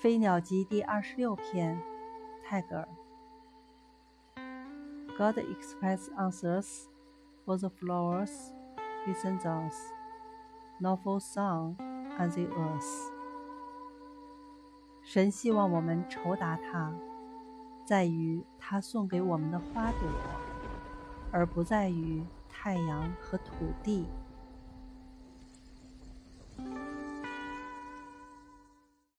《飞鸟集》第二十六篇，泰戈尔。God expects answers for the flowers, essentials, novel song, and the earth。神希望我们酬答他，在于他送给我们的花朵，而不在于太阳和土地。